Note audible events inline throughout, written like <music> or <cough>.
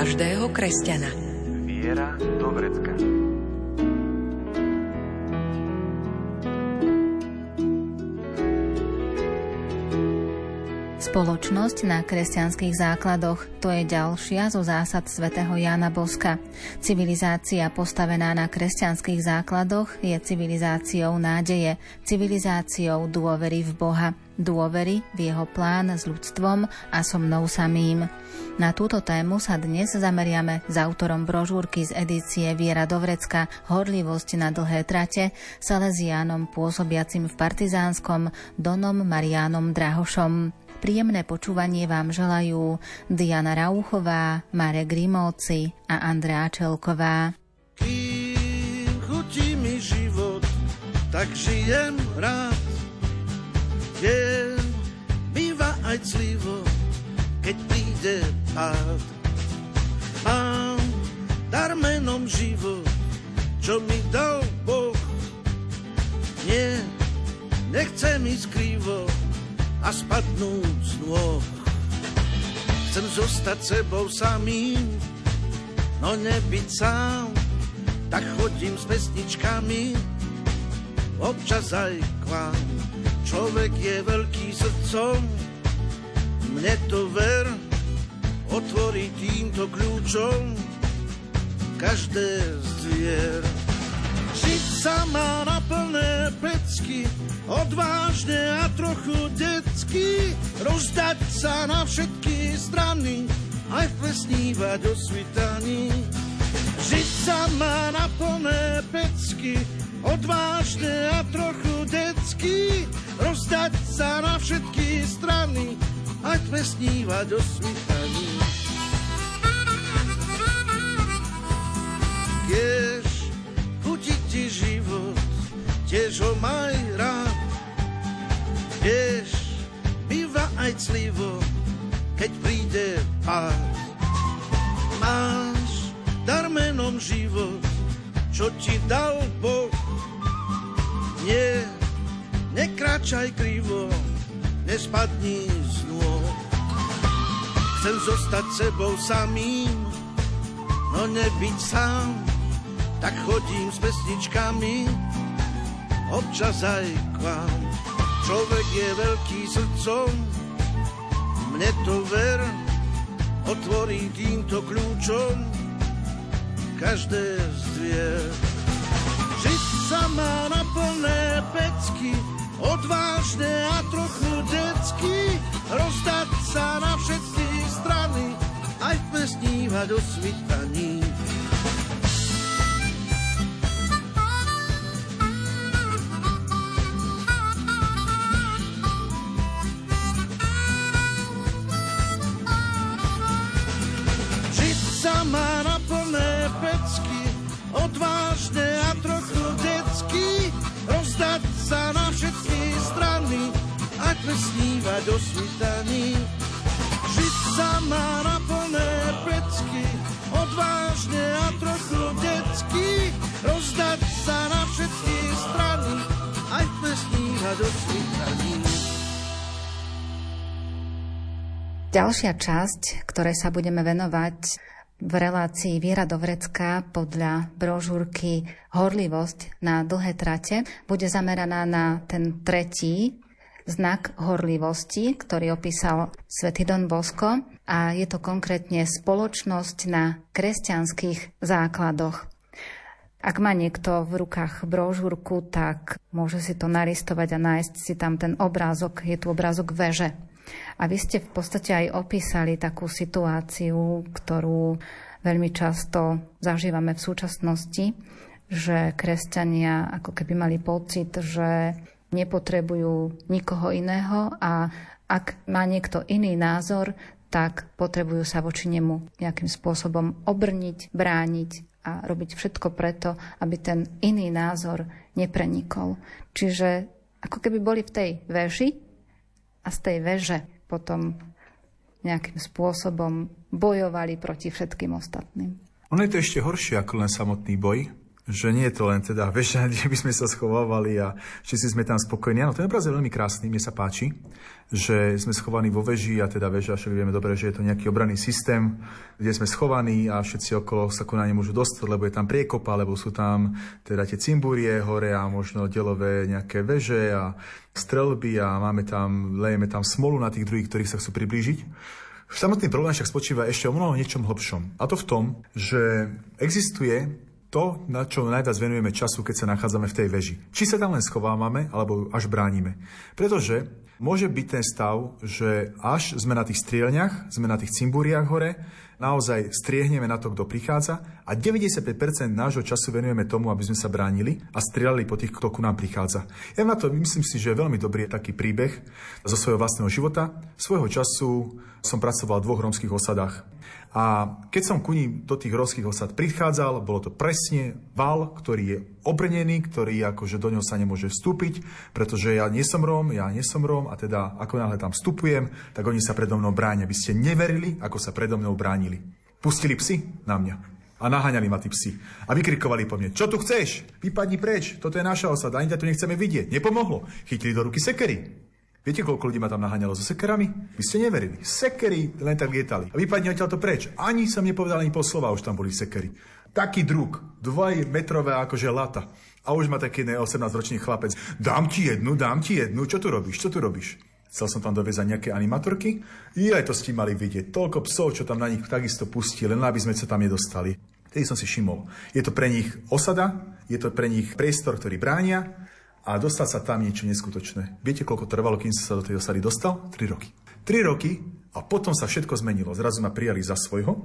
každého kresťana. Viera do vrecka. Spoločnosť na kresťanských základoch to je ďalšia zo zásad svätého Jána Boska. Civilizácia postavená na kresťanských základoch je civilizáciou nádeje, civilizáciou dôvery v Boha, dôvery v jeho plán s ľudstvom a so mnou samým. Na túto tému sa dnes zameriame s autorom brožúrky z edície Viera Dovrecka Horlivosť na dlhé trate, Salesiánom pôsobiacim v Partizánskom Donom Mariánom Drahošom. Príjemné počúvanie vám želajú Diana Rauchová, Marek Grimovci a Andrea Čelková. Kým chutí mi život, tak žijem rád. Viem, býva aj clivo, keď príde pád. Mám dar menom život, čo mi dal Boh. Nie, nechce mi skrývo, a spadnúť z nôh. Chcem zostať sebou samým, no nebyť sám, tak chodím s pesničkami, občas aj k vám. Človek je veľký srdcom, mne to ver, otvorí týmto kľúčom každé z dvier. Žiť sa má na plné pecky, odvážne a trochu detsky, rozdať sa na všetky strany, aj plesnívať o svitaní. Žiť sa má na plné pecky, odvážne a trochu detsky, rozdať sa na všetky strany, aj plesnívať o svitaní. Kiež chutí ti život, tiež ho maj rád, Vieš, býva aj clivo, keď príde pád. Máš dar menom život, čo ti dal Boh. Nie, nekráčaj krivo, nespadni z nôh. Chcem zostať sebou samým, no nebyť sám, tak chodím s pesničkami, občas aj k vám. Človek je veľký srdcom, mne to ver, otvorí týmto kľúčom každé z dvier. Žiť sa má na plné pecky, odvážne a trochu detsky, rozdať sa na všetky strany, aj snívať o svitaní. Do svitaní. Žiť sa má na plné pecky, odvážne a trochu detsky, rozdať sa na všetky strany, aj plesníva do svitaní. Ďalšia časť, ktorej sa budeme venovať v relácii Viera do vrecka podľa brožúrky Horlivosť na dlhé trate bude zameraná na ten tretí znak horlivosti, ktorý opísal svätý Don Bosco a je to konkrétne spoločnosť na kresťanských základoch. Ak má niekto v rukách brožúrku, tak môže si to naristovať a nájsť si tam ten obrázok. Je tu obrázok veže. A vy ste v podstate aj opísali takú situáciu, ktorú veľmi často zažívame v súčasnosti, že kresťania ako keby mali pocit, že nepotrebujú nikoho iného a ak má niekto iný názor, tak potrebujú sa voči nemu nejakým spôsobom obrniť, brániť a robiť všetko preto, aby ten iný názor neprenikol. Čiže ako keby boli v tej veži a z tej veže potom nejakým spôsobom bojovali proti všetkým ostatným. Ono je to ešte horšie ako len samotný boj, že nie je to len teda <laughs> veža, kde by sme sa schovávali a všetci sme tam spokojní. Áno, ten obraz je veľmi krásny, mne sa páči, že sme schovaní vo veži a teda veža, však vieme dobre, že je to nejaký obranný systém, kde sme schovaní a všetci okolo sa ku na nemôžu dostať, lebo je tam priekopa, lebo sú tam teda tie cimbúrie hore a možno delové nejaké veže a strelby a máme tam, lejeme tam smolu na tých druhých, ktorých sa chcú priblížiť. Samotný problém však spočíva ešte o mnoho niečom hlbšom. A to v tom, že existuje to, na čo najviac venujeme času, keď sa nachádzame v tej veži. Či sa tam len schovávame, alebo až bránime. Pretože môže byť ten stav, že až sme na tých strielňach, sme na tých cimbúriách hore, naozaj striehneme na to, kto prichádza a 95% nášho času venujeme tomu, aby sme sa bránili a strieľali po tých, kto ku nám prichádza. Ja na to myslím si, že je veľmi dobrý taký príbeh zo svojho vlastného života. Svojho času som pracoval v dvoch romských osadách. A keď som ku ním do tých romských osad prichádzal, bolo to presne val, ktorý je obrnený, ktorý akože do ňoho sa nemôže vstúpiť, pretože ja nie som Róm, ja nie som Róm a teda ako náhle tam vstupujem, tak oni sa predo mnou bránia. By ste neverili, ako sa predo mnou bránili. Pustili psy na mňa a naháňali ma tí psi. A vykrikovali po mne, čo tu chceš? Vypadni preč, toto je naša osada, ani ťa tu nechceme vidieť. Nepomohlo. Chytili do ruky sekery. Viete, koľko ľudí ma tam naháňalo so sekerami? Vy ste neverili. Sekery len tak lietali. A vypadne to preč. Ani som nepovedal ani po slova, už tam boli sekery. Taký druh, metrové akože lata. A už ma taký 18-ročný chlapec. Dám ti jednu, dám ti jednu. Čo tu robíš? Čo tu robíš? Chcel som tam dovezať nejaké animatorky. I aj to ste mali vidieť. Toľko psov, čo tam na nich takisto pustili, len aby sme sa tam nedostali. Tedy som si všimol. Je to pre nich osada, je to pre nich priestor, ktorý bránia a dostať sa tam niečo neskutočné. Viete, koľko trvalo, kým sa do tej osady dostal? 3 roky. 3 roky a potom sa všetko zmenilo. Zrazu ma prijali za svojho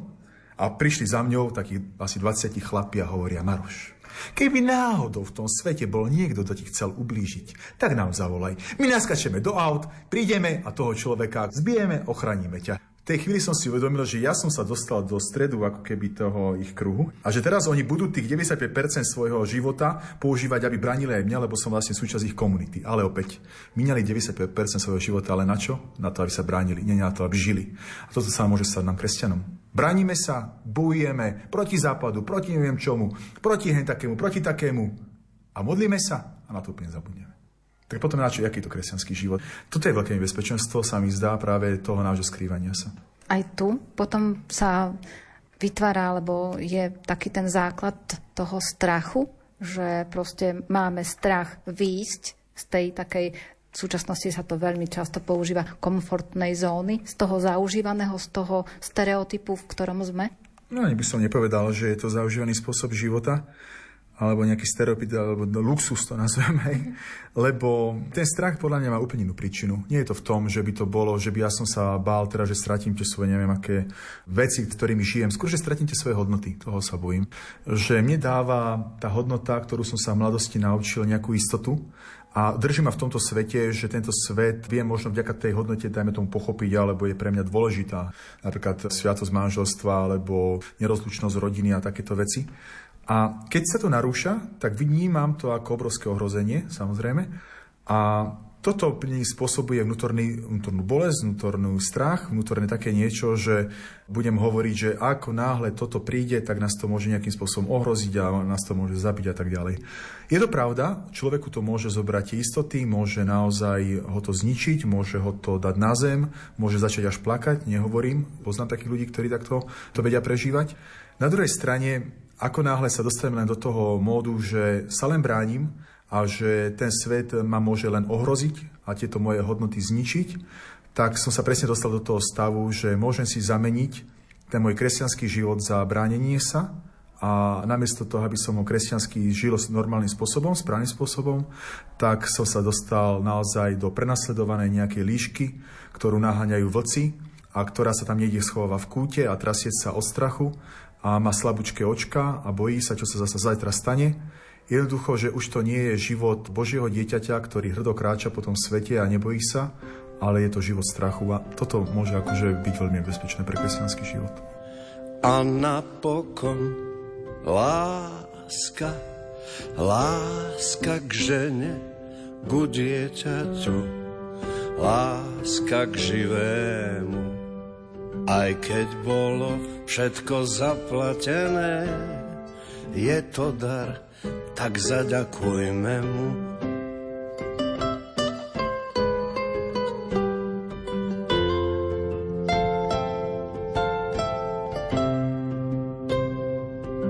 a prišli za mňou takí asi 20 chlapi a hovoria, Maroš, Keby náhodou v tom svete bol niekto, kto ti chcel ublížiť, tak nám zavolaj. My naskačeme do aut, prídeme a toho človeka zbijeme, ochránime ťa tej chvíli som si uvedomil, že ja som sa dostal do stredu ako keby toho ich kruhu a že teraz oni budú tých 95% svojho života používať, aby bránili aj mňa, lebo som vlastne súčasť ich komunity. Ale opäť, minali 95% svojho života, ale na čo? Na to, aby sa bránili, nie na to, aby žili. A toto sa môže stať nám kresťanom. Bránime sa, bojujeme proti západu, proti neviem čomu, proti hen takému, proti takému a modlíme sa a na to úplne zabudneme. Tak potom na čo, aký je to kresťanský život? Toto je veľké nebezpečenstvo, sa mi zdá práve toho nášho skrývania sa. Aj tu potom sa vytvára, alebo je taký ten základ toho strachu, že proste máme strach výjsť z tej takej v súčasnosti sa to veľmi často používa komfortnej zóny, z toho zaužívaného, z toho stereotypu, v ktorom sme? No, ani by som nepovedal, že je to zaužívaný spôsob života alebo nejaký stereotyp, alebo luxus to nazveme, <laughs> lebo ten strach podľa mňa má úplne inú príčinu. Nie je to v tom, že by to bolo, že by ja som sa bál teda, že stratím tie svoje neviem aké veci, ktorými žijem. Skôr, že stratím tie svoje hodnoty, toho sa bojím. Že mne dáva tá hodnota, ktorú som sa v mladosti naučil, nejakú istotu a drží ma v tomto svete, že tento svet vie možno vďaka tej hodnote, dajme tomu pochopiť, alebo je pre mňa dôležitá. Napríklad sviatosť manželstva, alebo nerozlučnosť rodiny a takéto veci. A keď sa to narúša, tak vnímam to ako obrovské ohrozenie, samozrejme. A toto pri spôsobuje vnútorný, vnútornú bolesť, vnútornú strach, vnútorné také niečo, že budem hovoriť, že ako náhle toto príde, tak nás to môže nejakým spôsobom ohroziť a nás to môže zabiť a tak ďalej. Je to pravda, človeku to môže zobrať istoty, môže naozaj ho to zničiť, môže ho to dať na zem, môže začať až plakať, nehovorím, poznám takých ľudí, ktorí takto to vedia prežívať. Na druhej strane ako náhle sa dostanem len do toho módu, že sa len bránim a že ten svet ma môže len ohroziť a tieto moje hodnoty zničiť, tak som sa presne dostal do toho stavu, že môžem si zameniť ten môj kresťanský život za bránenie sa a namiesto toho, aby som ho kresťanský žil normálnym spôsobom, správnym spôsobom, tak som sa dostal naozaj do prenasledovanej nejakej líšky, ktorú naháňajú vlci a ktorá sa tam niekde schováva v kúte a trasie sa od strachu a má slabúčké očka a bojí sa, čo sa zase zajtra stane. Jednoducho, že už to nie je život Božieho dieťaťa, ktorý hrdo kráča po tom svete a nebojí sa, ale je to život strachu a toto môže akože byť veľmi bezpečné pre kresťanský život. A napokon láska, láska k žene, ku dieťaťu, láska k živému. Aj keď bolo všetko zaplatené, je to dar, tak zaďakujme mu.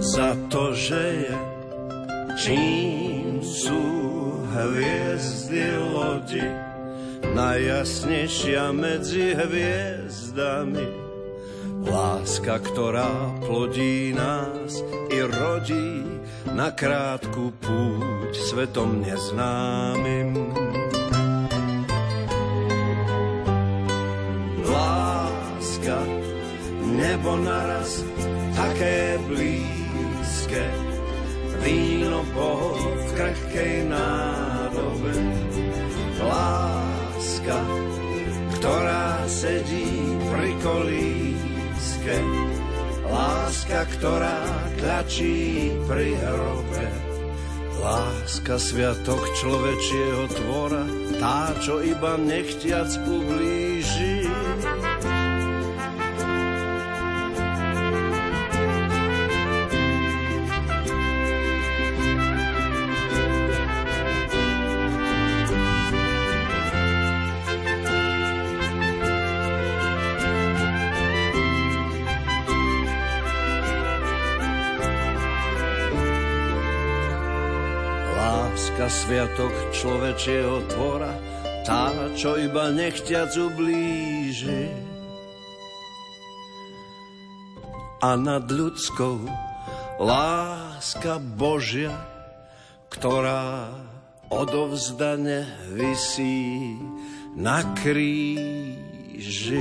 Za to, že je čím sú hviezdy lodi, najjasnejšia medzi hviezdami Láska, ktorá plodí nás i rodí na krátku púť svetom neznámym. Láska, nebo naraz také blízke, víno po v krehkej nádobe. Láska, ktorá sedí pri kolí láske, láska, ktorá tlačí pri hrobe. Láska sviatok človečieho tvora, tá, čo iba nechtiac ublíži. Sviatok človečieho tvora, tá, čo iba nechťac ublíži. A nad ľudskou láska Božia, ktorá odovzdane visí na kríži.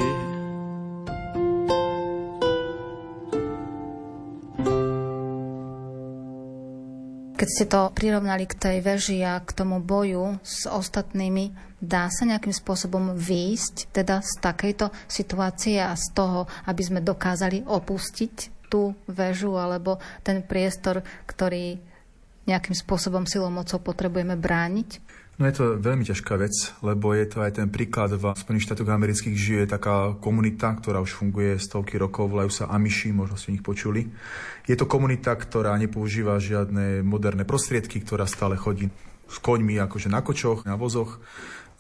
Keď ste to prirovnali k tej veži a k tomu boju s ostatnými, dá sa nejakým spôsobom výjsť teda z takejto situácie a z toho, aby sme dokázali opustiť tú väžu alebo ten priestor, ktorý nejakým spôsobom silou mocou potrebujeme brániť? No je to veľmi ťažká vec, lebo je to aj ten príklad v Spojených štátoch amerických žije taká komunita, ktorá už funguje stovky rokov, volajú sa Amiši, možno ste nich počuli. Je to komunita, ktorá nepoužíva žiadne moderné prostriedky, ktorá stále chodí s koňmi akože na kočoch, na vozoch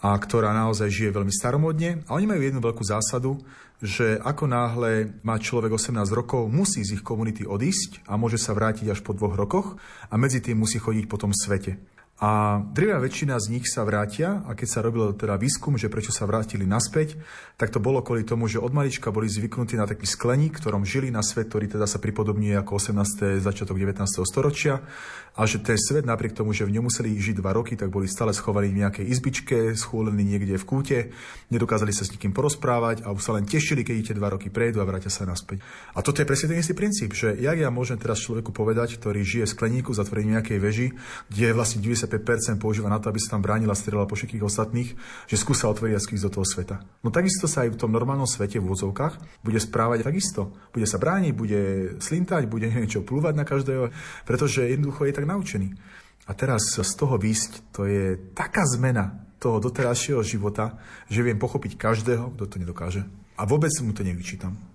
a ktorá naozaj žije veľmi staromodne. A oni majú jednu veľkú zásadu, že ako náhle má človek 18 rokov, musí z ich komunity odísť a môže sa vrátiť až po dvoch rokoch a medzi tým musí chodiť po tom svete. A drvia väčšina z nich sa vrátia a keď sa robil teda výskum, že prečo sa vrátili naspäť, tak to bolo kvôli tomu, že od malička boli zvyknutí na taký skleník, ktorom žili na svet, ktorý teda sa pripodobňuje ako 18. začiatok 19. storočia a že ten svet napriek tomu, že v ňom museli žiť dva roky, tak boli stále schovaní v nejakej izbičke, schúlení niekde v kúte, nedokázali sa s nikým porozprávať a už sa len tešili, keď tie dva roky prejdú a vrátia sa naspäť. A toto je presne ten istý princíp, že jak ja môžem teraz človeku povedať, ktorý žije v skleníku, zatvorený nejakej veži, kde je vlastne 95% používa na to, aby sa tam bránil a strieľal po všetkých ostatných, že skúsa otvoriť a do toho sveta. No takisto sa aj v tom normálnom svete v úvodzovkách bude správať takisto. Bude sa brániť, bude slintať, bude <laughs> niečo plúvať na každého, pretože jednoducho je tak naučený. A teraz z toho výsť, to je taká zmena toho doterajšieho života, že viem pochopiť každého, kto to nedokáže. A vôbec mu to nevyčítam.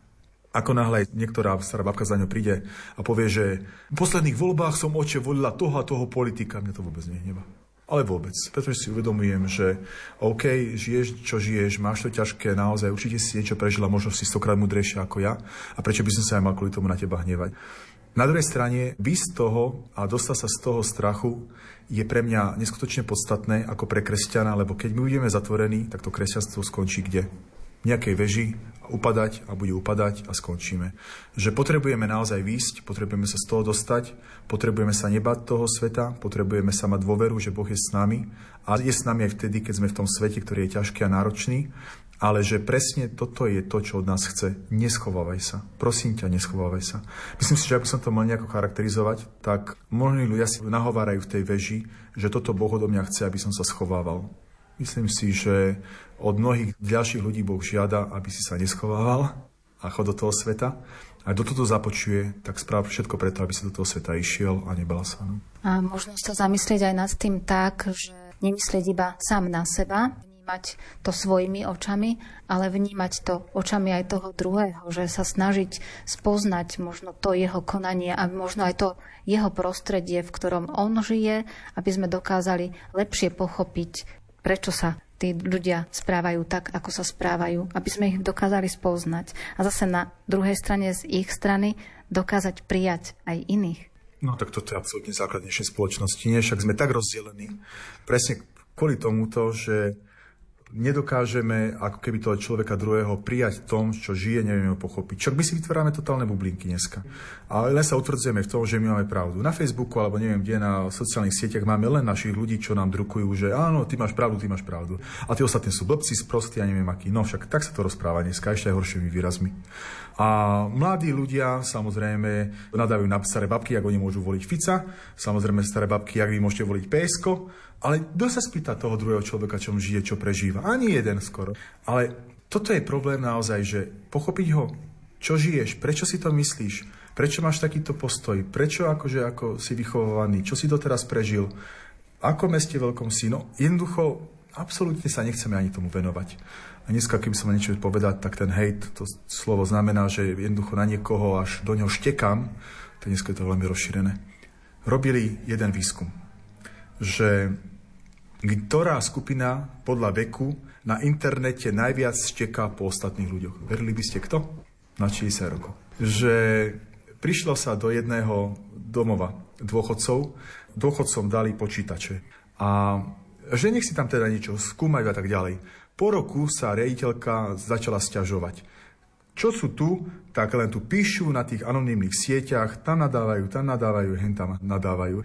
Ako náhle niektorá stará babka za ňou príde a povie, že v posledných voľbách som oče volila toho a toho politika, mňa to vôbec nehneva. Ale vôbec, pretože si uvedomujem, že OK, žiješ, čo žiješ, máš to ťažké, naozaj určite si niečo prežila, možno si stokrát mudrejšia ako ja a prečo by som sa aj mal kvôli tomu na teba hnevať. Na druhej strane, vysť z toho a dostať sa z toho strachu je pre mňa neskutočne podstatné ako pre kresťana, lebo keď my budeme zatvorení, tak to kresťanstvo skončí kde? Nejakej veži, upadať a bude upadať a skončíme. Že potrebujeme naozaj výjsť, potrebujeme sa z toho dostať, potrebujeme sa nebať toho sveta, potrebujeme sa mať dôveru, že Boh je s nami a je s nami aj vtedy, keď sme v tom svete, ktorý je ťažký a náročný ale že presne toto je to, čo od nás chce. Neschovávaj sa. Prosím ťa, neschovávaj sa. Myslím si, že ak by som to mal nejako charakterizovať, tak možno ľudia si nahovárajú v tej veži, že toto Boh odo mňa chce, aby som sa schovával. Myslím si, že od mnohých ďalších ľudí Boh žiada, aby si sa neschovával a chod do toho sveta. A kto toto započuje, tak správ všetko preto, aby si do toho sveta išiel a nebal sa. No. A možno sa zamyslieť aj nad tým tak, že nemyslieť iba sám na seba, vnímať to svojimi očami, ale vnímať to očami aj toho druhého, že sa snažiť spoznať možno to jeho konanie a možno aj to jeho prostredie, v ktorom on žije, aby sme dokázali lepšie pochopiť, prečo sa tí ľudia správajú tak, ako sa správajú, aby sme ich dokázali spoznať. A zase na druhej strane z ich strany dokázať prijať aj iných. No tak toto je absolútne základ spoločnosti. Nie, však sme tak rozdelení. Presne kvôli tomuto, že nedokážeme ako keby toho človeka druhého prijať tom, čo žije, nevieme ho pochopiť. Čak my si vytvárame totálne bublinky dneska. A len sa utvrdzujeme v tom, že my máme pravdu. Na Facebooku alebo neviem kde, na sociálnych sieťach máme len našich ľudí, čo nám drukujú, že áno, ty máš pravdu, ty máš pravdu. A tí ostatní sú blbci, sprostí a neviem akí. No však tak sa to rozpráva dneska, ešte aj horšími výrazmi. A mladí ľudia samozrejme nadávajú na staré babky, ako oni môžu voliť Fica, samozrejme staré babky, ak vy môžete voliť PSK, ale kto sa spýta toho druhého človeka, čo žije, čo prežíva? Ani jeden skoro. Ale toto je problém naozaj, že pochopiť ho, čo žiješ, prečo si to myslíš, prečo máš takýto postoj, prečo akože ako si vychovaný, čo si doteraz prežil, ako meste veľkom si. No jednoducho, absolútne sa nechceme ani tomu venovať. A dneska, keby som niečo povedať, tak ten hejt, to slovo znamená, že jednoducho na niekoho až do ňoho štekám, to dneska je to veľmi rozšírené. Robili jeden výskum, že ktorá skupina podľa veku na internete najviac šteká po ostatných ľuďoch. Verili by ste kto? Na 60 rokov. Že prišlo sa do jedného domova dôchodcov, dôchodcom dali počítače. A že nech si tam teda niečo skúmajú a tak ďalej. Po roku sa riaditeľka začala stiažovať. Čo sú tu, tak len tu píšu na tých anonimných sieťach, tam nadávajú, tam nadávajú, hen tam nadávajú.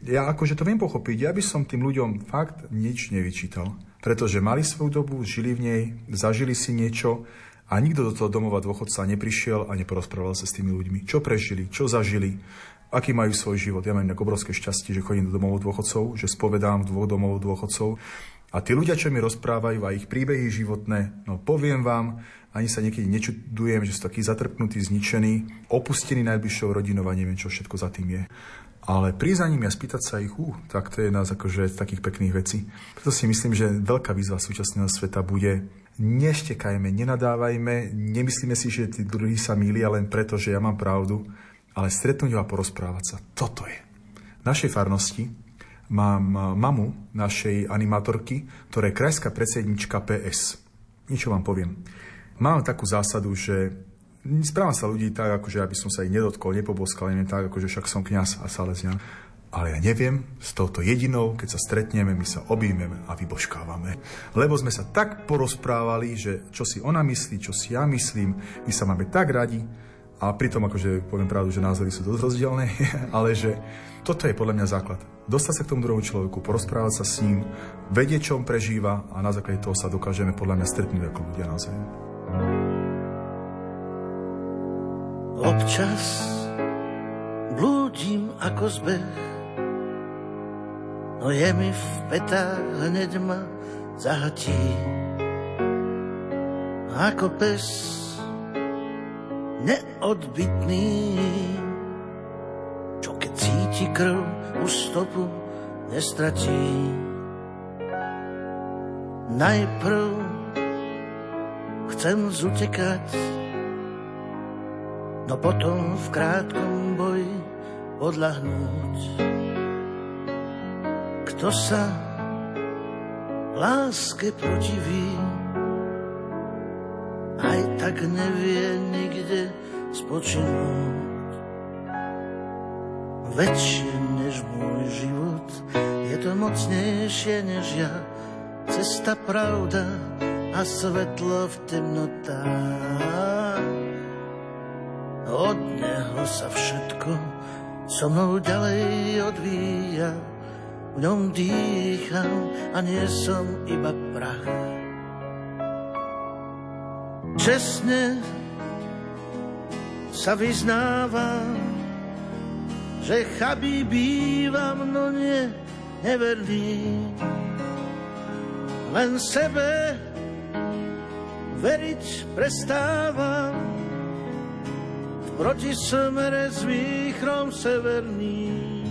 Ja akože to viem pochopiť, ja by som tým ľuďom fakt nič nevyčítal. Pretože mali svoju dobu, žili v nej, zažili si niečo a nikto do toho domova dôchodca neprišiel a neporozprával sa s tými ľuďmi. Čo prežili, čo zažili, aký majú svoj život. Ja mám inak obrovské šťastie, že chodím do domov dôchodcov, že spovedám dvoch domov dôchodcov a tí ľudia, čo mi rozprávajú a ich príbehy životné, no poviem vám, ani sa niekedy nečudujem, že sú takí zatrpnutí, zničení, opustení najbližšou rodinou a neviem, čo všetko za tým je. Ale prísť za nimi a spýtať sa ich, uh, tak to je nás akože takých pekných vecí. Preto si myslím, že veľká výzva súčasného sveta bude neštekajme, nenadávajme, nemyslíme si, že tí druhí sa mília len preto, že ja mám pravdu, ale stretnúť ho a porozprávať sa. Toto je. V našej farnosti mám mamu našej animatorky, ktorá je krajská predsednička PS. Niečo vám poviem. Mám takú zásadu, že správam sa ľudí tak, akože aby som sa ich nedotkol, nepoboskal, neviem tak, akože však som kňaz a salesian. Ale ja neviem, s touto jedinou, keď sa stretneme, my sa objímeme a vyboškávame. Lebo sme sa tak porozprávali, že čo si ona myslí, čo si ja myslím, my sa máme tak radi, a pritom akože poviem pravdu, že názory sú dosť rozdielne, <laughs> ale že toto je podľa mňa základ. Dostať sa k tomu druhému človeku, porozprávať sa s ním, vedieť, čo on prežíva a na základe toho sa dokážeme podľa mňa stretnúť ako ľudia na zemi. Občas blúdim ako zbeh, no je mi v petách hneď ma zahatí. Ako pes neodbitný. Čo keď cíti krv, už stopu nestratí. Najprv chcem zutekať, no potom v krátkom boji odlahnúť. Kto sa láske protiví, aj tak nevie nikde spočinúť. Väčšie než môj život, je to mocnejšie než ja, cesta pravda a svetlo v temnotách. Od neho sa všetko so mnou ďalej odvíja, v ňom dýcham a nie som iba prach čestne sa vyznávam, že chabí bývam, no nie, neverný. len sebe veriť prestávam. V protismere s výchrom severný.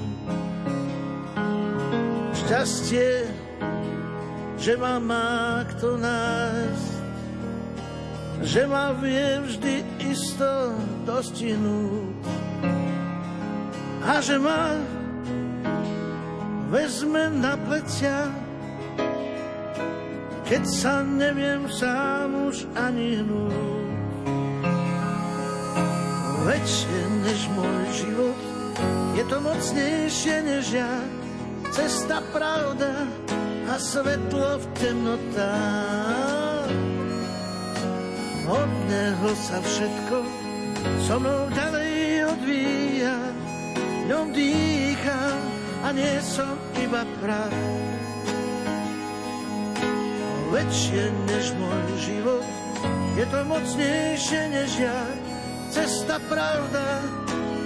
Šťastie, že ma má kto nájsť, že ma vie vždy isto dostihnúť a že ma vezme na plecia, keď sa neviem sám už ani hnúť. Väčšie než môj život, je to mocnejšie než ja, cesta pravda a svetlo v temnotách. Od neho sa všetko so mnou ďalej odvíja, ňom dýcham, a nie som iba prach. Väčšie než môj život, je to mocnejšie než ja, cesta pravda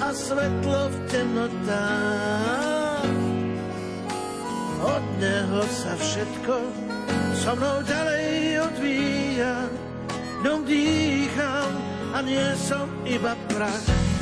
a svetlo v temnotách. Od neho sa všetko so mnou ďalej odvíja, ňom dýcham a nie som iba prach.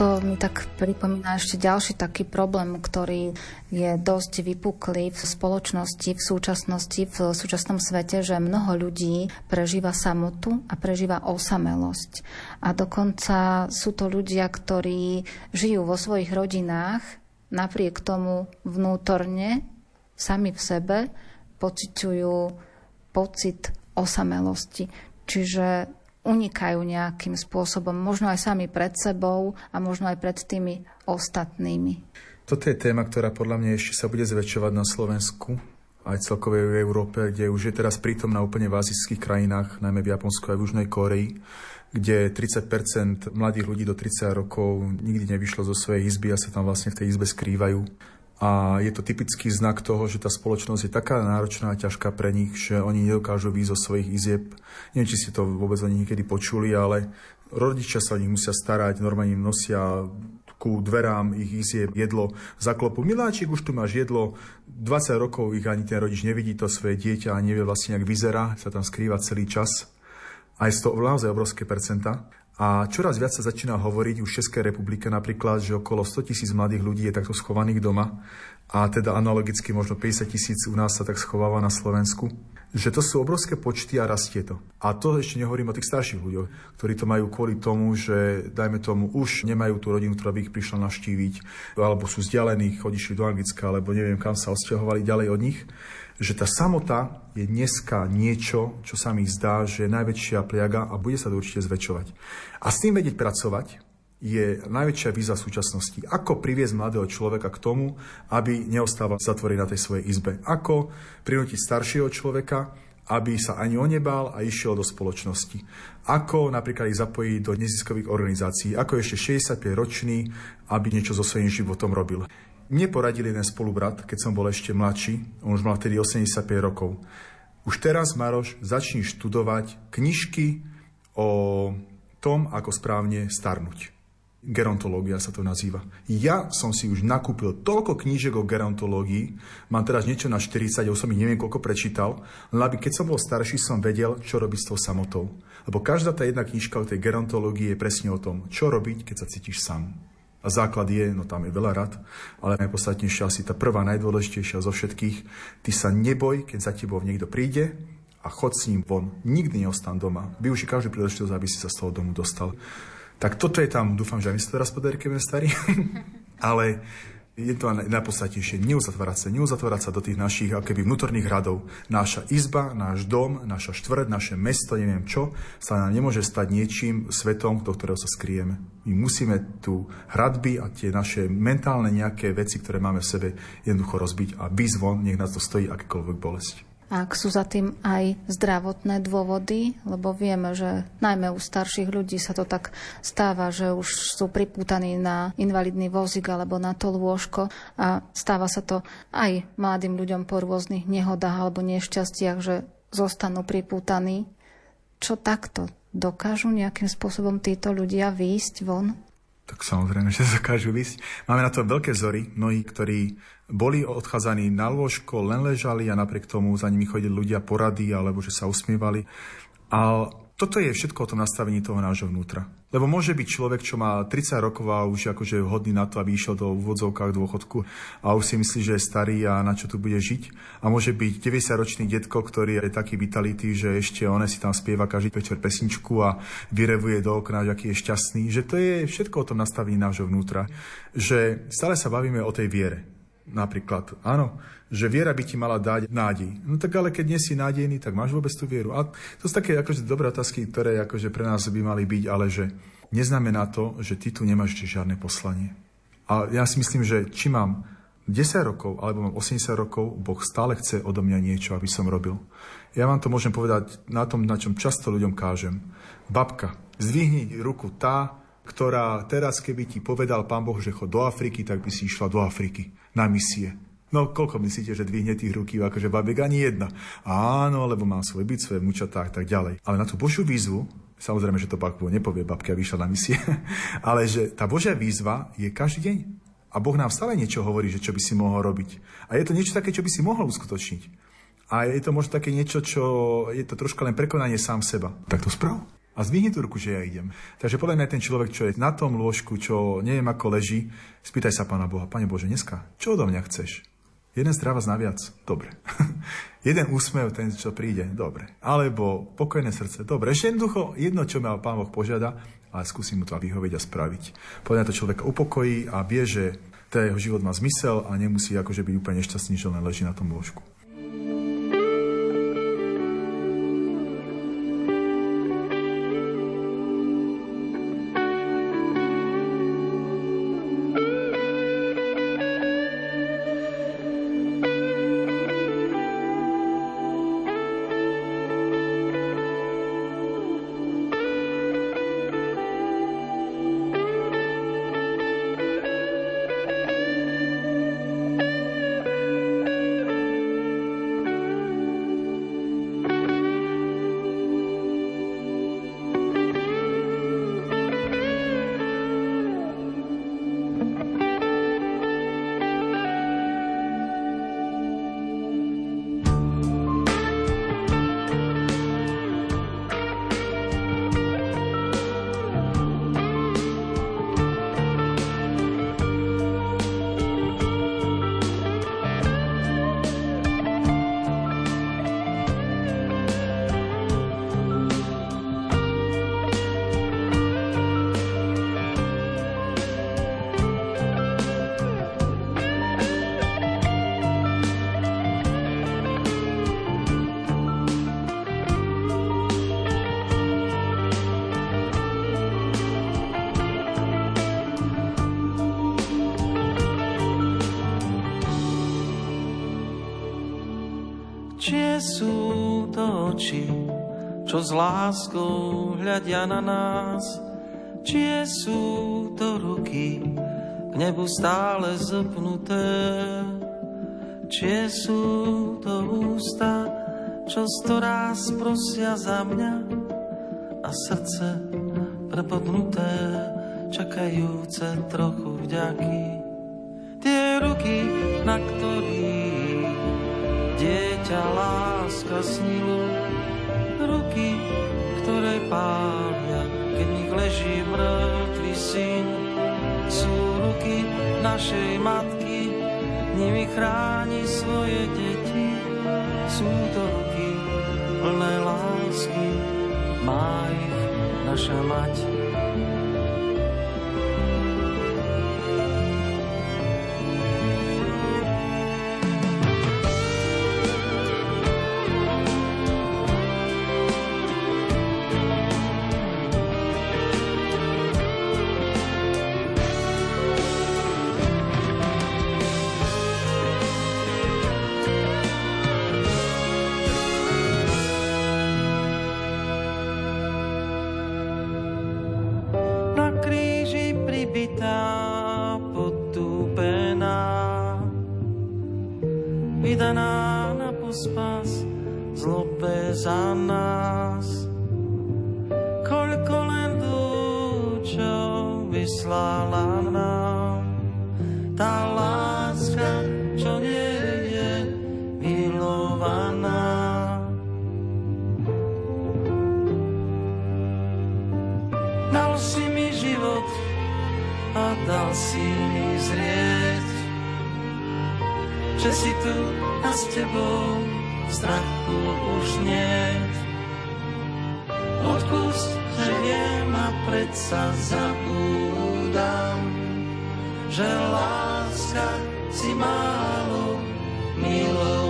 Toto mi tak pripomína ešte ďalší taký problém, ktorý je dosť vypuklý v spoločnosti, v súčasnosti, v súčasnom svete, že mnoho ľudí prežíva samotu a prežíva osamelosť. A dokonca sú to ľudia, ktorí žijú vo svojich rodinách, napriek tomu vnútorne, sami v sebe, pociťujú pocit osamelosti. Čiže unikajú nejakým spôsobom, možno aj sami pred sebou a možno aj pred tými ostatnými. Toto je téma, ktorá podľa mňa ešte sa bude zväčšovať na Slovensku, aj celkovej v Európe, kde už je teraz prítomná úplne v azijských krajinách, najmä v Japonsku a v Južnej Koreji, kde 30% mladých ľudí do 30 rokov nikdy nevyšlo zo svojej izby a sa tam vlastne v tej izbe skrývajú. A je to typický znak toho, že tá spoločnosť je taká náročná a ťažká pre nich, že oni nedokážu výjsť zo svojich izieb. Neviem, či ste to vôbec oni niekedy počuli, ale rodičia sa o nich musia starať, normálne im nosia ku dverám ich izieb jedlo zaklopu. Miláčik, už tu máš jedlo, 20 rokov ich ani ten rodič nevidí to svoje dieťa a nevie vlastne, jak vyzerá, sa tam skrýva celý čas. Aj z toho naozaj obrovské percenta. A čoraz viac sa začína hovoriť už v Českej republike napríklad, že okolo 100 tisíc mladých ľudí je takto schovaných doma a teda analogicky možno 50 tisíc u nás sa tak schováva na Slovensku. Že to sú obrovské počty a rastie to. A to ešte nehovorím o tých starších ľuďoch, ktorí to majú kvôli tomu, že dajme tomu už nemajú tú rodinu, ktorá by ich prišla navštíviť, alebo sú vzdialení, odišli do Anglicka, alebo neviem kam sa osťahovali ďalej od nich že tá samota je dneska niečo, čo sa mi zdá, že je najväčšia pliaga a bude sa to určite zväčšovať. A s tým vedieť pracovať je najväčšia výzva v súčasnosti. Ako priviesť mladého človeka k tomu, aby neostával zatvorený na tej svojej izbe. Ako prinútiť staršieho človeka, aby sa ani onebal a išiel do spoločnosti. Ako napríklad ich zapojiť do neziskových organizácií, ako ešte 65-ročný, aby niečo so svojím životom robil. Mne poradil jeden spolubrat, keď som bol ešte mladší, on už mal vtedy 85 rokov. Už teraz, Maroš, začni študovať knižky o tom, ako správne starnúť. Gerontológia sa to nazýva. Ja som si už nakúpil toľko knížek o gerontológii, mám teraz niečo na 40, ja som ich neviem koľko prečítal, len aby keď som bol starší, som vedel, čo robiť s tou samotou. Lebo každá tá jedna knižka o tej gerontológii je presne o tom, čo robiť, keď sa cítiš sám. A základ je, no tam je veľa rad, ale najpodstatnejšia asi tá prvá, najdôležitejšia zo všetkých. Ty sa neboj, keď za tebou niekto príde a chod s ním von. Nikdy neostan doma. Využi každú príležitosť, aby si sa z toho domu dostal. Tak toto je tam, dúfam, že aj my sa teraz podarí, keď starý. <laughs> ale je to najpodstatnejšie, neuzatvárať sa, neuzatvárať sa do tých našich akoby vnútorných radov. Naša izba, náš dom, naša štvrť, naše mesto, neviem čo, sa nám nemôže stať niečím svetom, do ktorého sa skrieme. My musíme tu hradby a tie naše mentálne nejaké veci, ktoré máme v sebe, jednoducho rozbiť a výzvon, nech nás to stojí akékoľvek bolesť ak sú za tým aj zdravotné dôvody, lebo vieme, že najmä u starších ľudí sa to tak stáva, že už sú pripútaní na invalidný vozík alebo na to lôžko a stáva sa to aj mladým ľuďom po rôznych nehodách alebo nešťastiach, že zostanú pripútaní. Čo takto? Dokážu nejakým spôsobom títo ľudia výjsť von? Tak samozrejme, <laughs> že dokážu výjsť. Máme na to veľké vzory, mnohí, ktorí boli odchádzaní na lôžko, len ležali a napriek tomu za nimi chodili ľudia porady alebo že sa usmievali. A toto je všetko o tom nastavení toho nášho vnútra. Lebo môže byť človek, čo má 30 rokov a už akože je vhodný na to, aby išiel do úvodzovkách dôchodku a už si myslí, že je starý a na čo tu bude žiť. A môže byť 90-ročný detko, ktorý je taký vitality, že ešte on si tam spieva každý večer pesničku a vyrevuje do okna, aký je šťastný. Že to je všetko o tom nastavení nášho vnútra. Že stále sa bavíme o tej viere napríklad, áno, že viera by ti mala dať nádej. No tak ale keď nie si nádejný, tak máš vôbec tú vieru. A to sú také akože dobré otázky, ktoré akože pre nás by mali byť, ale že neznamená to, že ty tu nemáš žiadne poslanie. A ja si myslím, že či mám 10 rokov alebo mám 80 rokov, Boh stále chce odo mňa niečo, aby som robil. Ja vám to môžem povedať na tom, na čom často ľuďom kážem. Babka, zdvihni ruku tá, ktorá teraz, keby ti povedal pán Boh, že chod do Afriky, tak by si išla do Afriky na misie. No, koľko myslíte, že dvihne tých ruky, akože babek? Ani jedna. Áno, lebo mám svoj byt, svoje mučatá a tak ďalej. Ale na tú Božiu výzvu, samozrejme, že to pak nepovie babka, vyšla na misie, <laughs> ale že tá Božia výzva je každý deň. A Boh nám stále niečo hovorí, že čo by si mohol robiť. A je to niečo také, čo by si mohol uskutočniť. A je to možno také niečo, čo je to troška len prekonanie sám seba. Tak to sprav. A zdvihni tú ruku, že ja idem. Takže podľa mňa ten človek, čo je na tom lôžku, čo neviem ako leží, spýtaj sa Pána Boha, Pane Bože, dneska, čo odo mňa chceš? Jeden zdravá naviac? Dobre. <laughs> Jeden úsmev, ten, čo príde? Dobre. Alebo pokojné srdce? Dobre. Ešte jednoducho, jedno, čo ma Pán Boh požiada, ale skúsim mu to vyhovieť a spraviť. Podľa to človeka upokojí a vie, že ten jeho život má zmysel a nemusí akože byť úplne nešťastný, že len leží na tom lôžku. S láskou hľadia na nás, čie sú to ruky k nebu stále zopnuté, čie sú to ústa, čo storáz prosia za mňa? A srdce prepodnuté, čakajúce trochu vďaky. Tie ruky, na ktorých dieťa láska snilo, ruky, ktoré pália, keď nich leží mŕtvý syn. Sú ruky našej matky, nimi chráni svoje deti. Sú to ruky plné lásky, má ich naša mať. mal si mi zrieť, že si tu a s tebou strachu už nie. Odpust, že viem a predsa zabúdam, že láska si málo milou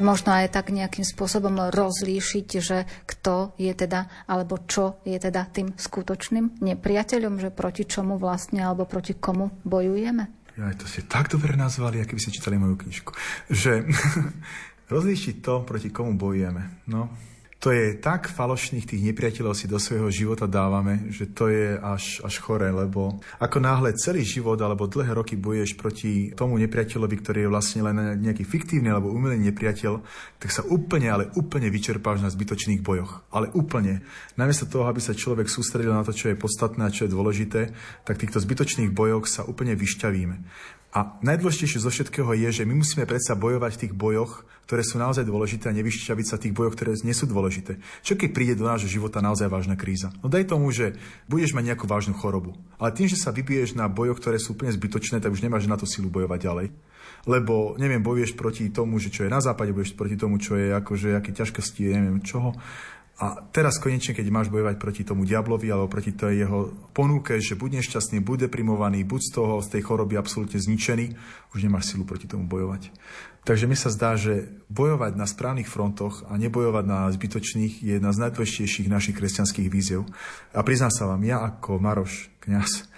možno aj tak nejakým spôsobom rozlíšiť, že kto je teda, alebo čo je teda tým skutočným nepriateľom, že proti čomu vlastne, alebo proti komu bojujeme? Ja, to ste tak dobre nazvali, aký by ste čítali moju knižku. Že <laughs> rozlíšiť to, proti komu bojujeme. No, to je tak falošných tých nepriateľov si do svojho života dávame, že to je až, až chore, lebo ako náhle celý život alebo dlhé roky bojuješ proti tomu nepriateľovi, ktorý je vlastne len nejaký fiktívny alebo umelý nepriateľ, tak sa úplne, ale úplne vyčerpáš na zbytočných bojoch. Ale úplne. Namiesto toho, aby sa človek sústredil na to, čo je podstatné a čo je dôležité, tak týchto zbytočných bojoch sa úplne vyšťavíme. A najdôležitejšie zo všetkého je, že my musíme predsa bojovať v tých bojoch, ktoré sú naozaj dôležité a nevyšťaviť sa tých bojoch, ktoré nie sú dôležité. Čo keď príde do nášho života naozaj vážna kríza? No daj tomu, že budeš mať nejakú vážnu chorobu. Ale tým, že sa vybiješ na bojoch, ktoré sú úplne zbytočné, tak už nemáš na to silu bojovať ďalej. Lebo, neviem, bojuješ proti tomu, že čo je na západe, bojuješ proti tomu, čo je akože, aké ťažkosti, neviem čoho. A teraz konečne, keď máš bojovať proti tomu diablovi alebo proti tej jeho ponúke, že buď nešťastný, buď deprimovaný, buď z toho, z tej choroby absolútne zničený, už nemáš silu proti tomu bojovať. Takže mi sa zdá, že bojovať na správnych frontoch a nebojovať na zbytočných je jedna z najdôležitejších našich kresťanských víziev. A priznám sa vám, ja ako Maroš, kňaz,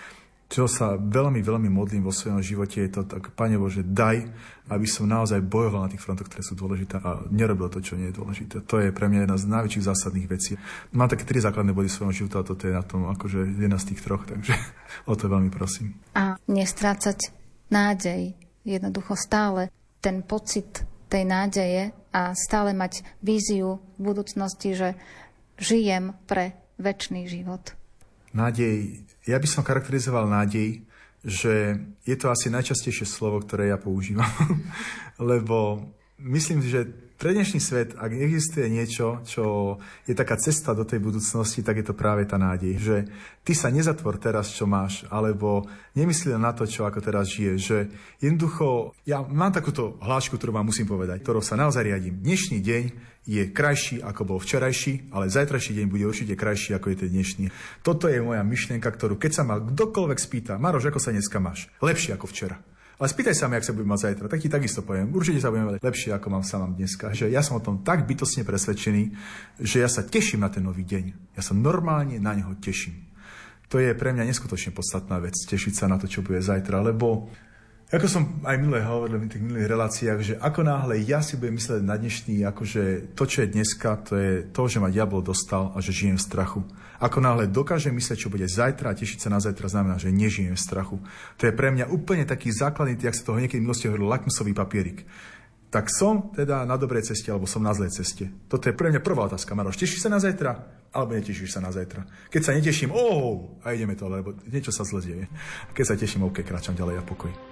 čo sa veľmi, veľmi modlím vo svojom živote, je to tak, Pane Bože, daj, aby som naozaj bojoval na tých frontoch, ktoré sú dôležité a nerobil to, čo nie je dôležité. To je pre mňa jedna z najväčších zásadných vecí. Mám také tri základné body svojho života a toto je na tom akože jedna z tých troch, takže <laughs> o to veľmi prosím. A nestrácať nádej, jednoducho stále ten pocit tej nádeje a stále mať víziu v budúcnosti, že žijem pre väčší život. Nádej ja by som charakterizoval nádej, že je to asi najčastejšie slovo, ktoré ja používam, <laughs> lebo myslím, že pre dnešný svet, ak existuje niečo, čo je taká cesta do tej budúcnosti, tak je to práve tá nádej. Že ty sa nezatvor teraz, čo máš, alebo nemyslí na to, čo ako teraz žije. Že jednoducho, ja mám takúto hlášku, ktorú vám musím povedať, ktorou sa naozaj riadím. Dnešný deň je krajší, ako bol včerajší, ale zajtrajší deň bude určite krajší, ako je ten dnešný. Toto je moja myšlienka, ktorú keď sa ma kdokoľvek spýta, Maroš, ako sa dneska máš? Lepšie ako včera. Ale spýtaj sa ma, jak sa budem mať zajtra, tak ti takisto poviem. Určite sa budem mať lepšie, ako mám sa mám dneska. Že ja som o tom tak bytosne presvedčený, že ja sa teším na ten nový deň. Ja sa normálne na neho teším. To je pre mňa neskutočne podstatná vec, tešiť sa na to, čo bude zajtra, lebo ako som aj milé hovoril v tých milých reláciách, že ako náhle ja si budem myslieť na dnešný, akože to, čo je dneska, to je to, že ma diabol dostal a že žijem v strachu. Ako náhle dokážem myslieť, čo bude zajtra a tešiť sa na zajtra, znamená, že nežijem v strachu. To je pre mňa úplne taký základný, jak sa toho niekedy milosti hovoril, lakmusový papierik. Tak som teda na dobrej ceste, alebo som na zlej ceste. Toto je pre mňa prvá otázka. Maroš, tešíš sa na zajtra? Alebo netešíš sa na zajtra? Keď sa neteším, oh, a ideme to, lebo niečo sa zle deje. Keď sa teším, OK, kráčam ďalej a pokoj.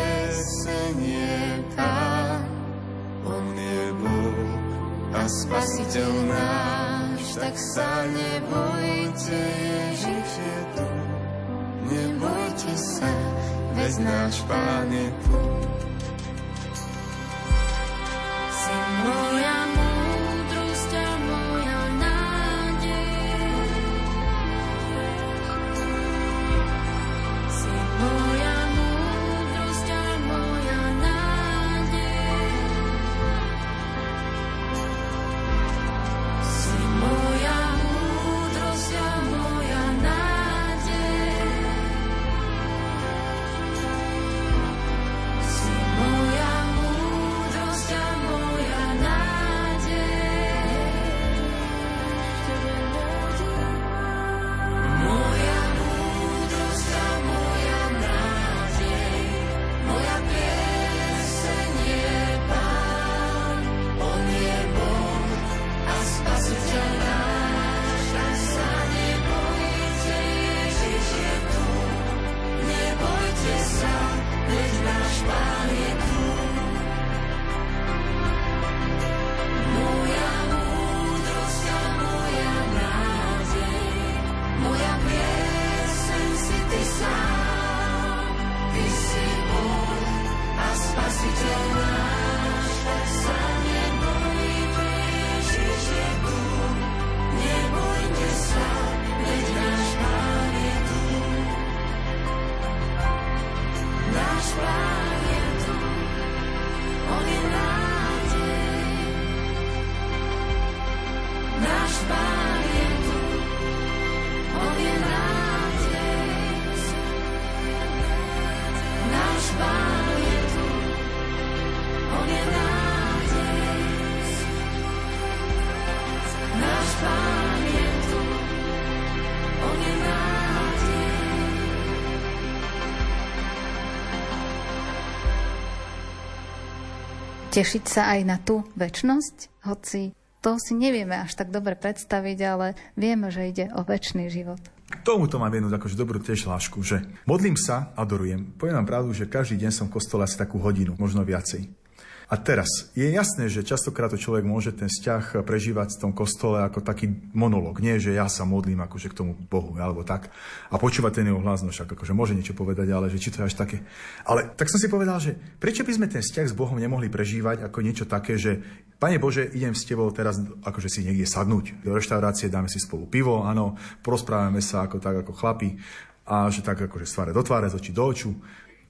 a Spasiteľ náš, tak sa nebojte, Ježiš je tu. Nebojte sa, veď náš Pán je tu. Tešiť sa aj na tú väčnosť, hoci to si nevieme až tak dobre predstaviť, ale vieme, že ide o väčší život. K tomuto mám jednu akože dobrú tiež lášku, že modlím sa, adorujem. Poviem vám pravdu, že každý deň som v kostole asi takú hodinu, možno viacej. A teraz, je jasné, že častokrát to človek môže ten vzťah prežívať v tom kostole ako taký monolog. Nie, že ja sa modlím akože k tomu Bohu, alebo tak. A počúvať ten jeho hlas, no však akože môže niečo povedať, ale že či to je až také. Ale tak som si povedal, že prečo by sme ten vzťah s Bohom nemohli prežívať ako niečo také, že Pane Bože, idem s tebou teraz akože si niekde sadnúť do reštaurácie, dáme si spolu pivo, áno, porozprávame sa ako tak ako chlapi a že tak akože z tváre do tváre, z očí do oču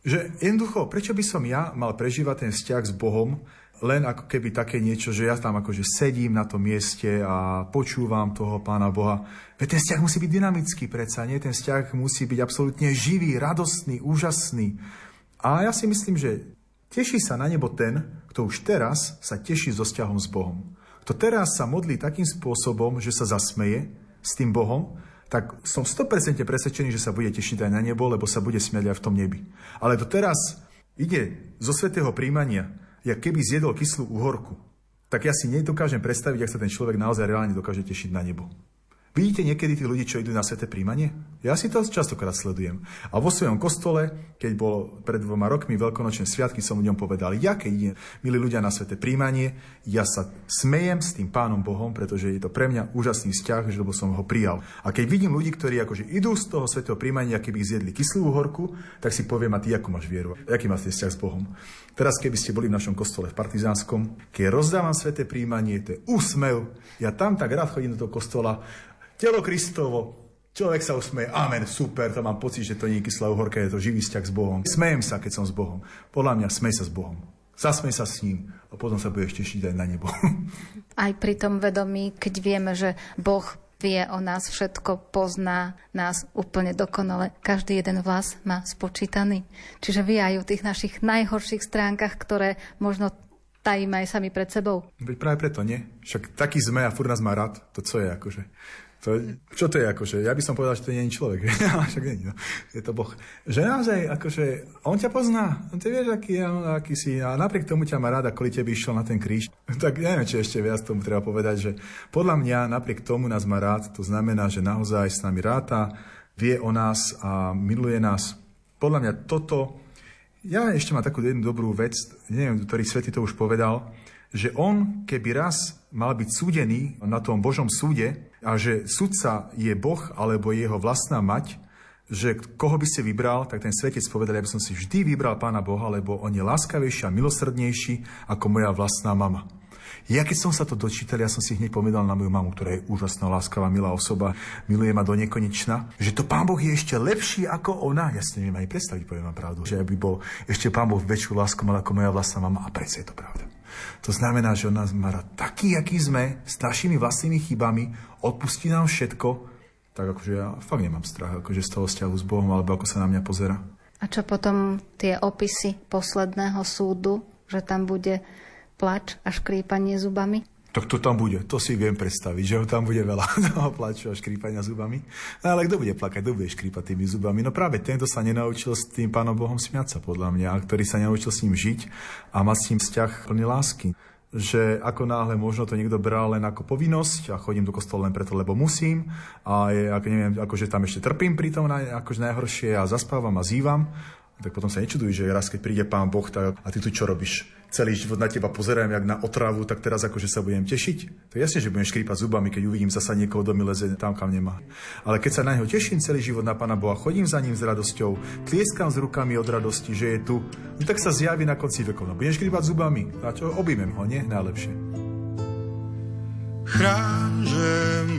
že jednoducho, prečo by som ja mal prežívať ten vzťah s Bohom, len ako keby také niečo, že ja tam akože sedím na tom mieste a počúvam toho Pána Boha. Veď ten vzťah musí byť dynamický predsa, nie? Ten vzťah musí byť absolútne živý, radostný, úžasný. A ja si myslím, že teší sa na nebo ten, kto už teraz sa teší so vzťahom s Bohom. Kto teraz sa modlí takým spôsobom, že sa zasmeje s tým Bohom, tak som 100% presvedčený, že sa bude tešiť aj na nebo, lebo sa bude smiať aj v tom nebi. Ale to teraz ide zo svetého príjmania, ja keby zjedol kyslú uhorku, tak ja si nedokážem predstaviť, ak sa ten človek naozaj reálne dokáže tešiť na nebo. Vidíte niekedy tí ľudí, čo idú na sveté príjmanie? Ja si to častokrát sledujem. A vo svojom kostole, keď bolo pred dvoma rokmi veľkonočné sviatky, som ľuďom povedal, ja keď idem, milí ľudia, na sveté príjmanie, ja sa smejem s tým pánom Bohom, pretože je to pre mňa úžasný vzťah, že lebo som ho prijal. A keď vidím ľudí, ktorí akože idú z toho svetého príjmania, keby zjedli kyslú horku, tak si poviem, a ty ako máš vieru, aký máš vzťah s Bohom. Teraz, keby ste boli v našom kostole v Partizánskom, keď rozdávam sveté príjmanie, to je úsmev, ja tam tak rád chodím do toho kostola, Telo Kristovo, Človek sa usmeje, amen, super, to mám pocit, že to nie je kyslá uhorka, je to živý vzťah s Bohom. Smejem sa, keď som s Bohom. Podľa mňa smej sa s Bohom. Zasmej sa s ním a potom sa budeš tešiť aj na nebo. <laughs> Aj pri tom vedomí, keď vieme, že Boh vie o nás všetko, pozná nás úplne dokonale. Každý jeden vás má spočítaný. Čiže vie aj o tých našich najhorších stránkach, ktoré možno tajíme aj sami pred sebou. Veď práve preto nie. Však taký sme a furt nás má rád. To co je akože. To, čo to je akože? Ja by som povedal, že to nie je človek. <laughs> Však nie, no. Je to Boh. Že naozaj, akože, on ťa pozná. Ty vieš, aký, aký si. A napriek tomu ťa má rád, a kvôli tebe išiel na ten kríž. <laughs> Tak neviem, či ešte viac tomu treba povedať, že podľa mňa napriek tomu nás má rád. To znamená, že naozaj s nami ráta, vie o nás a miluje nás. Podľa mňa toto... Ja ešte mám takú jednu dobrú vec, neviem, ktorý Svety to už povedal, že on, keby raz mal byť súdený na tom Božom súde a že sudca je Boh alebo jeho vlastná mať, že koho by ste vybral, tak ten svetec povedal, ja by som si vždy vybral Pána Boha, lebo on je láskavejší a milosrdnejší ako moja vlastná mama. Ja keď som sa to dočítal, ja som si hneď pomýdal na moju mamu, ktorá je úžasná, láskavá, milá osoba, miluje ma do nekonečna, že to pán Boh je ešte lepší ako ona. Ja si neviem ani predstaviť, poviem vám pravdu, že by bol ešte pán Boh väčšiu lásku mal ako moja vlastná mama a predsa je to pravda. To znamená, že on nás má rád taký, aký sme, s našimi vlastnými chybami, odpustí nám všetko, tak akože ja fakt nemám strach akože z toho vzťahu s Bohom, alebo ako sa na mňa pozera. A čo potom tie opisy posledného súdu, že tam bude plač a škrípanie zubami? Tak to tam bude, to si viem predstaviť, že ho tam bude veľa <laughs> toho plaču a škrípania zubami. No ale kto bude plakať, kto bude škrípať tými zubami? No práve ten, kto sa nenaučil s tým pánom Bohom smiať sa podľa mňa, a ktorý sa nenaučil s ním žiť a má s ním vzťah plný lásky že ako náhle možno to niekto bral len ako povinnosť a chodím do kostola len preto, lebo musím a je, ako neviem, akože tam ešte trpím pri tom akože najhoršie a zaspávam a zývam, tak potom sa nečuduj, že raz keď príde pán Boh, tak a ty tu čo robíš? celý život na teba pozerám jak na otravu, tak teraz akože sa budem tešiť. To je jasne, že budem škrípať zubami, keď uvidím zasa niekoho, mi leze tam, kam nemá. Ale keď sa na neho teším celý život na Pána Boha, chodím za ním s radosťou, tlieskam s rukami od radosti, že je tu, no tak sa zjaví na konci vekov. No, budem škrípať zubami, a čo, objmem ho, nie? Najlepšie. Chráň, že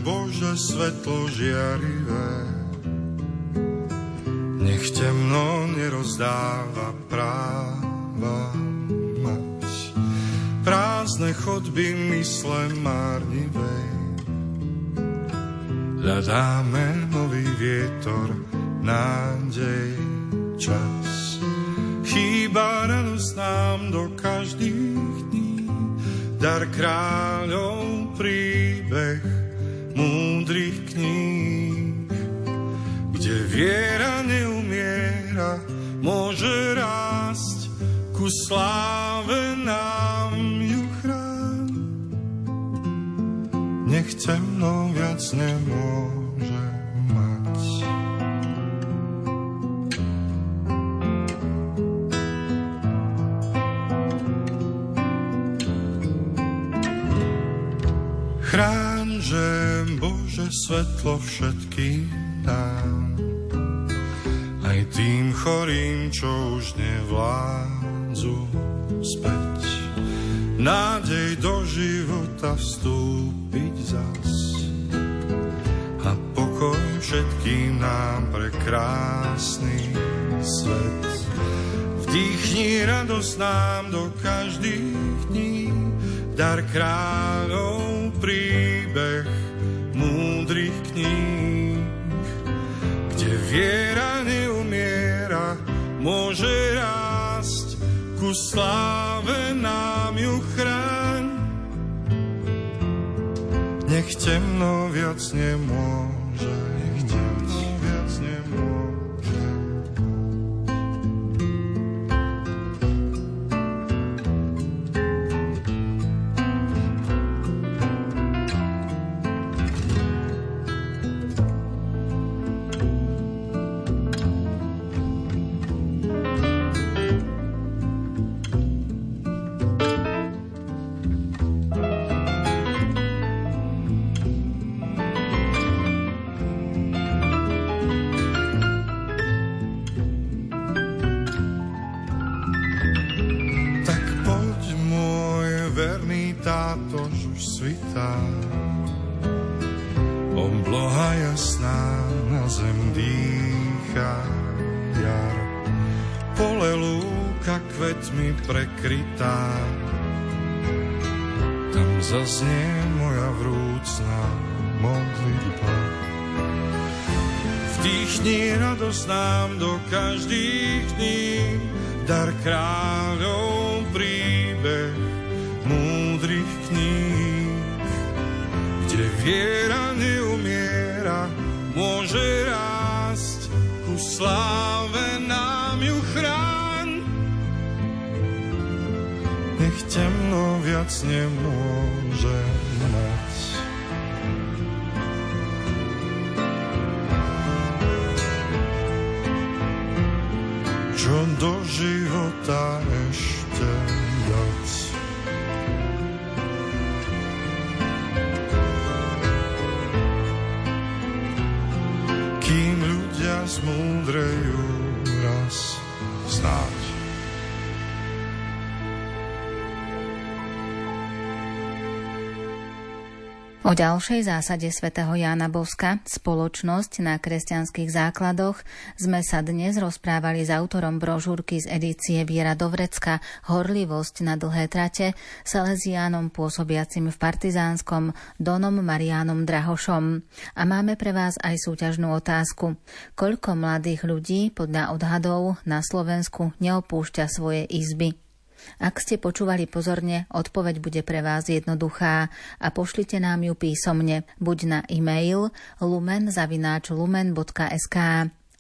Bože svetlo žiarivé, nech temno nerozdáva práva prázdne chodby mysle márnivej. Hľadáme nový vietor, nádej, čas. Chýba radosť nám do každých dní, dar kráľov príbeh múdrych kníh, Viera neumiera, môže rásť, ku sláve nám ju chrán. Nechcem, no viac nemôže mať. Chrán, že Bože svetlo všetkým dám tým chorým, čo už nevládzu späť. Nádej do života vstúpiť zas a pokoj všetkým nám pre krásny svet. Vdýchni radosť nám do každých dní, dar kráľov príbeh múdrych kníh, kde viera neumiera, môže rásť ku sláve nám ju chráň. Nech temno viac nemôže, prekrytá. Tam zaznie moja vrúcna modlitba. Vdýchni radosť nám do každých dní, dar kráľov viac nemôže O ďalšej zásade svätého Jána Boska, spoločnosť na kresťanských základoch, sme sa dnes rozprávali s autorom brožúrky z edície Viera Dovrecka Horlivosť na dlhé trate, Salesiánom pôsobiacim v Partizánskom Donom Mariánom Drahošom. A máme pre vás aj súťažnú otázku. Koľko mladých ľudí podľa odhadov na Slovensku neopúšťa svoje izby? Ak ste počúvali pozorne, odpoveď bude pre vás jednoduchá a pošlite nám ju písomne buď na e-mail lumen.lumen.sk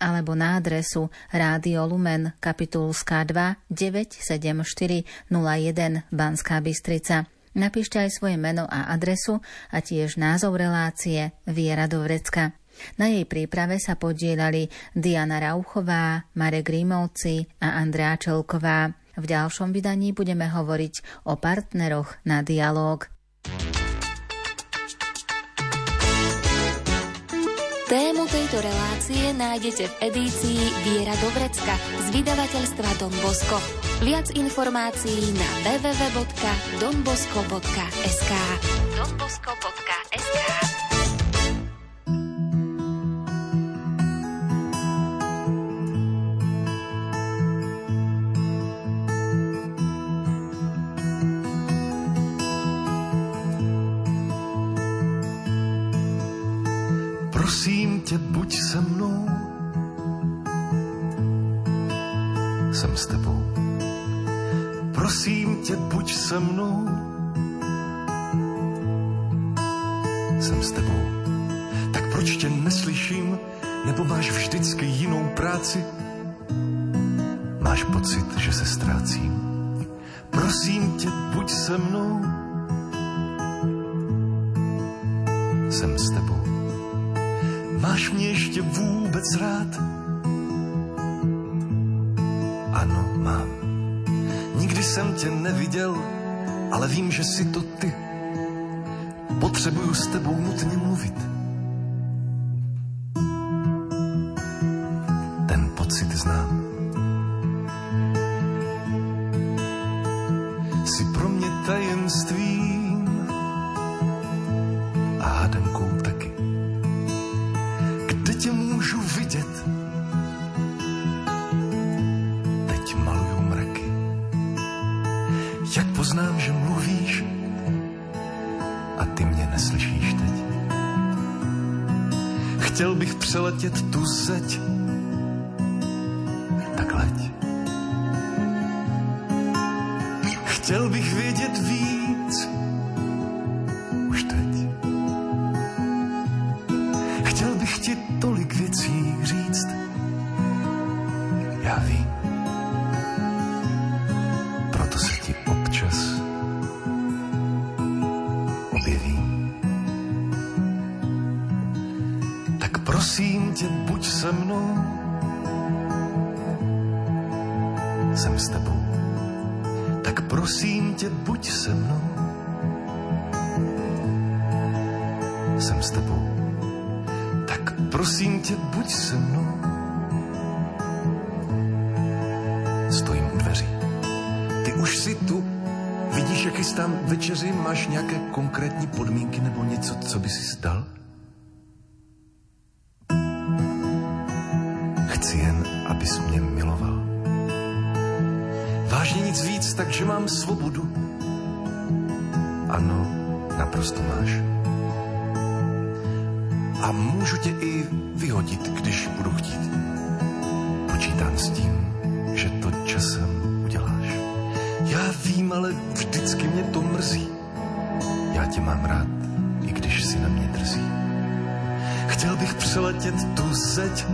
alebo na adresu Rádio Lumen Kapitulská 2 974 01 Banská Bystrica. Napíšte aj svoje meno a adresu a tiež názov relácie Viera do Vrecka. Na jej príprave sa podielali Diana Rauchová, Marek Rímovci a Andrea Čelková. V ďalšom vydaní budeme hovoriť o partneroch na dialog. Tému tejto relácie nájdete v edícii Viera Dobrecka z vydavateľstva Don Bosco. Viac informácií na www.donbosco.sk donbosco.sk prostě buď se mnou. Jsem s tebou. Prosím tě, buď se mnou. Jsem s tebou. Tak proč tě neslyším? Nebo máš vždycky jinou práci? Máš pocit, že se ztrácím? Prosím tě, buď se mnou. Jsem s tebou Máš mě ještě vůbec rád? Ano, mám. Nikdy jsem tě neviděl, ale vím, že si to ty. Potřebuju s tebou nutně mluvit. Áno, naprosto máš. A můžu tě i vyhodit, když budu chtít. Počítám s tím, že to časem uděláš. Já vím, ale vždycky mě to mrzí. Já tě mám rád, i když si na mě drzí. Chtěl bych přeletět tu zeď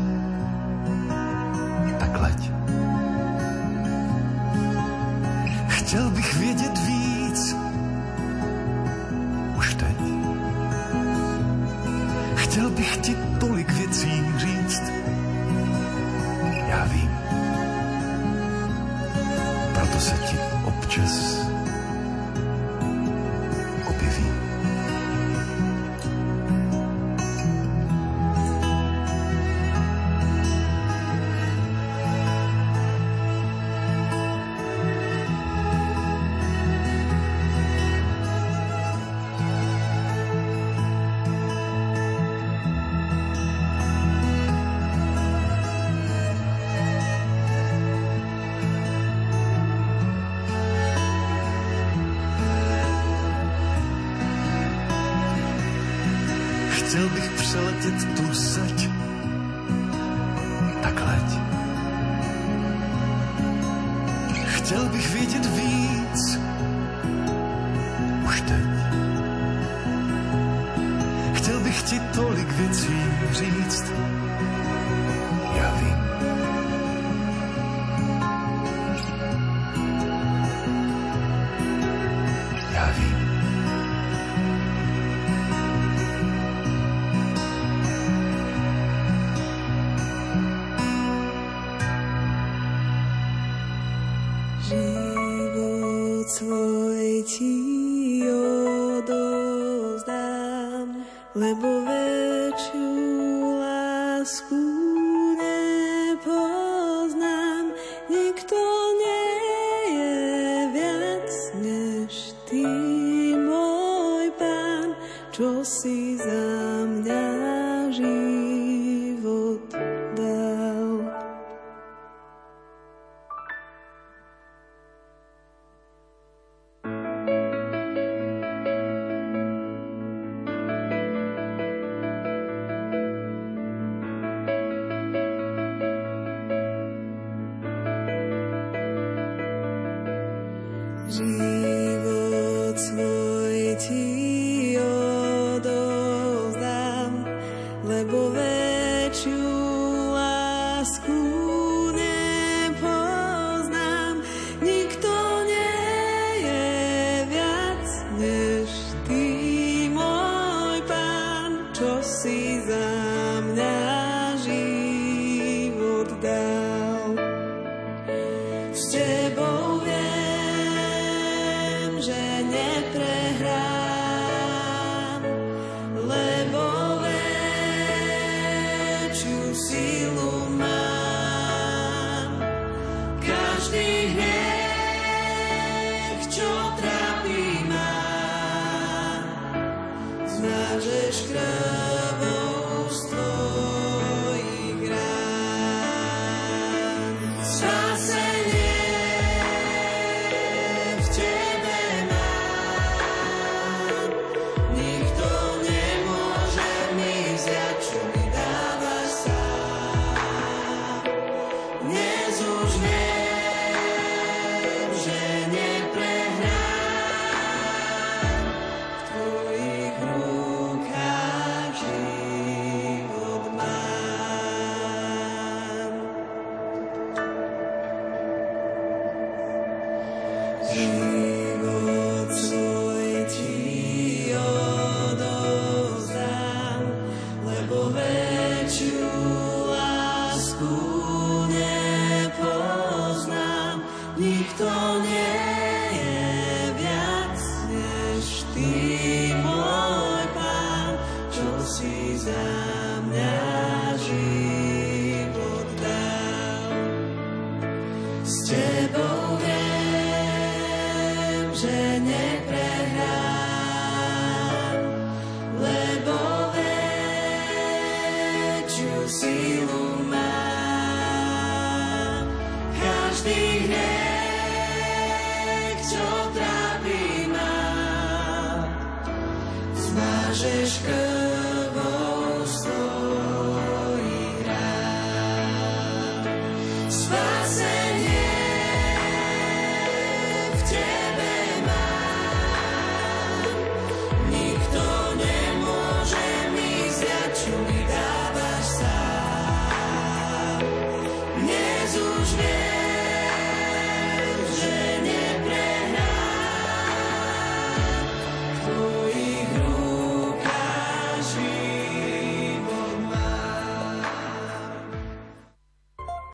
svoj ti odozdám, lebo väčšiu